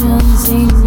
emotions in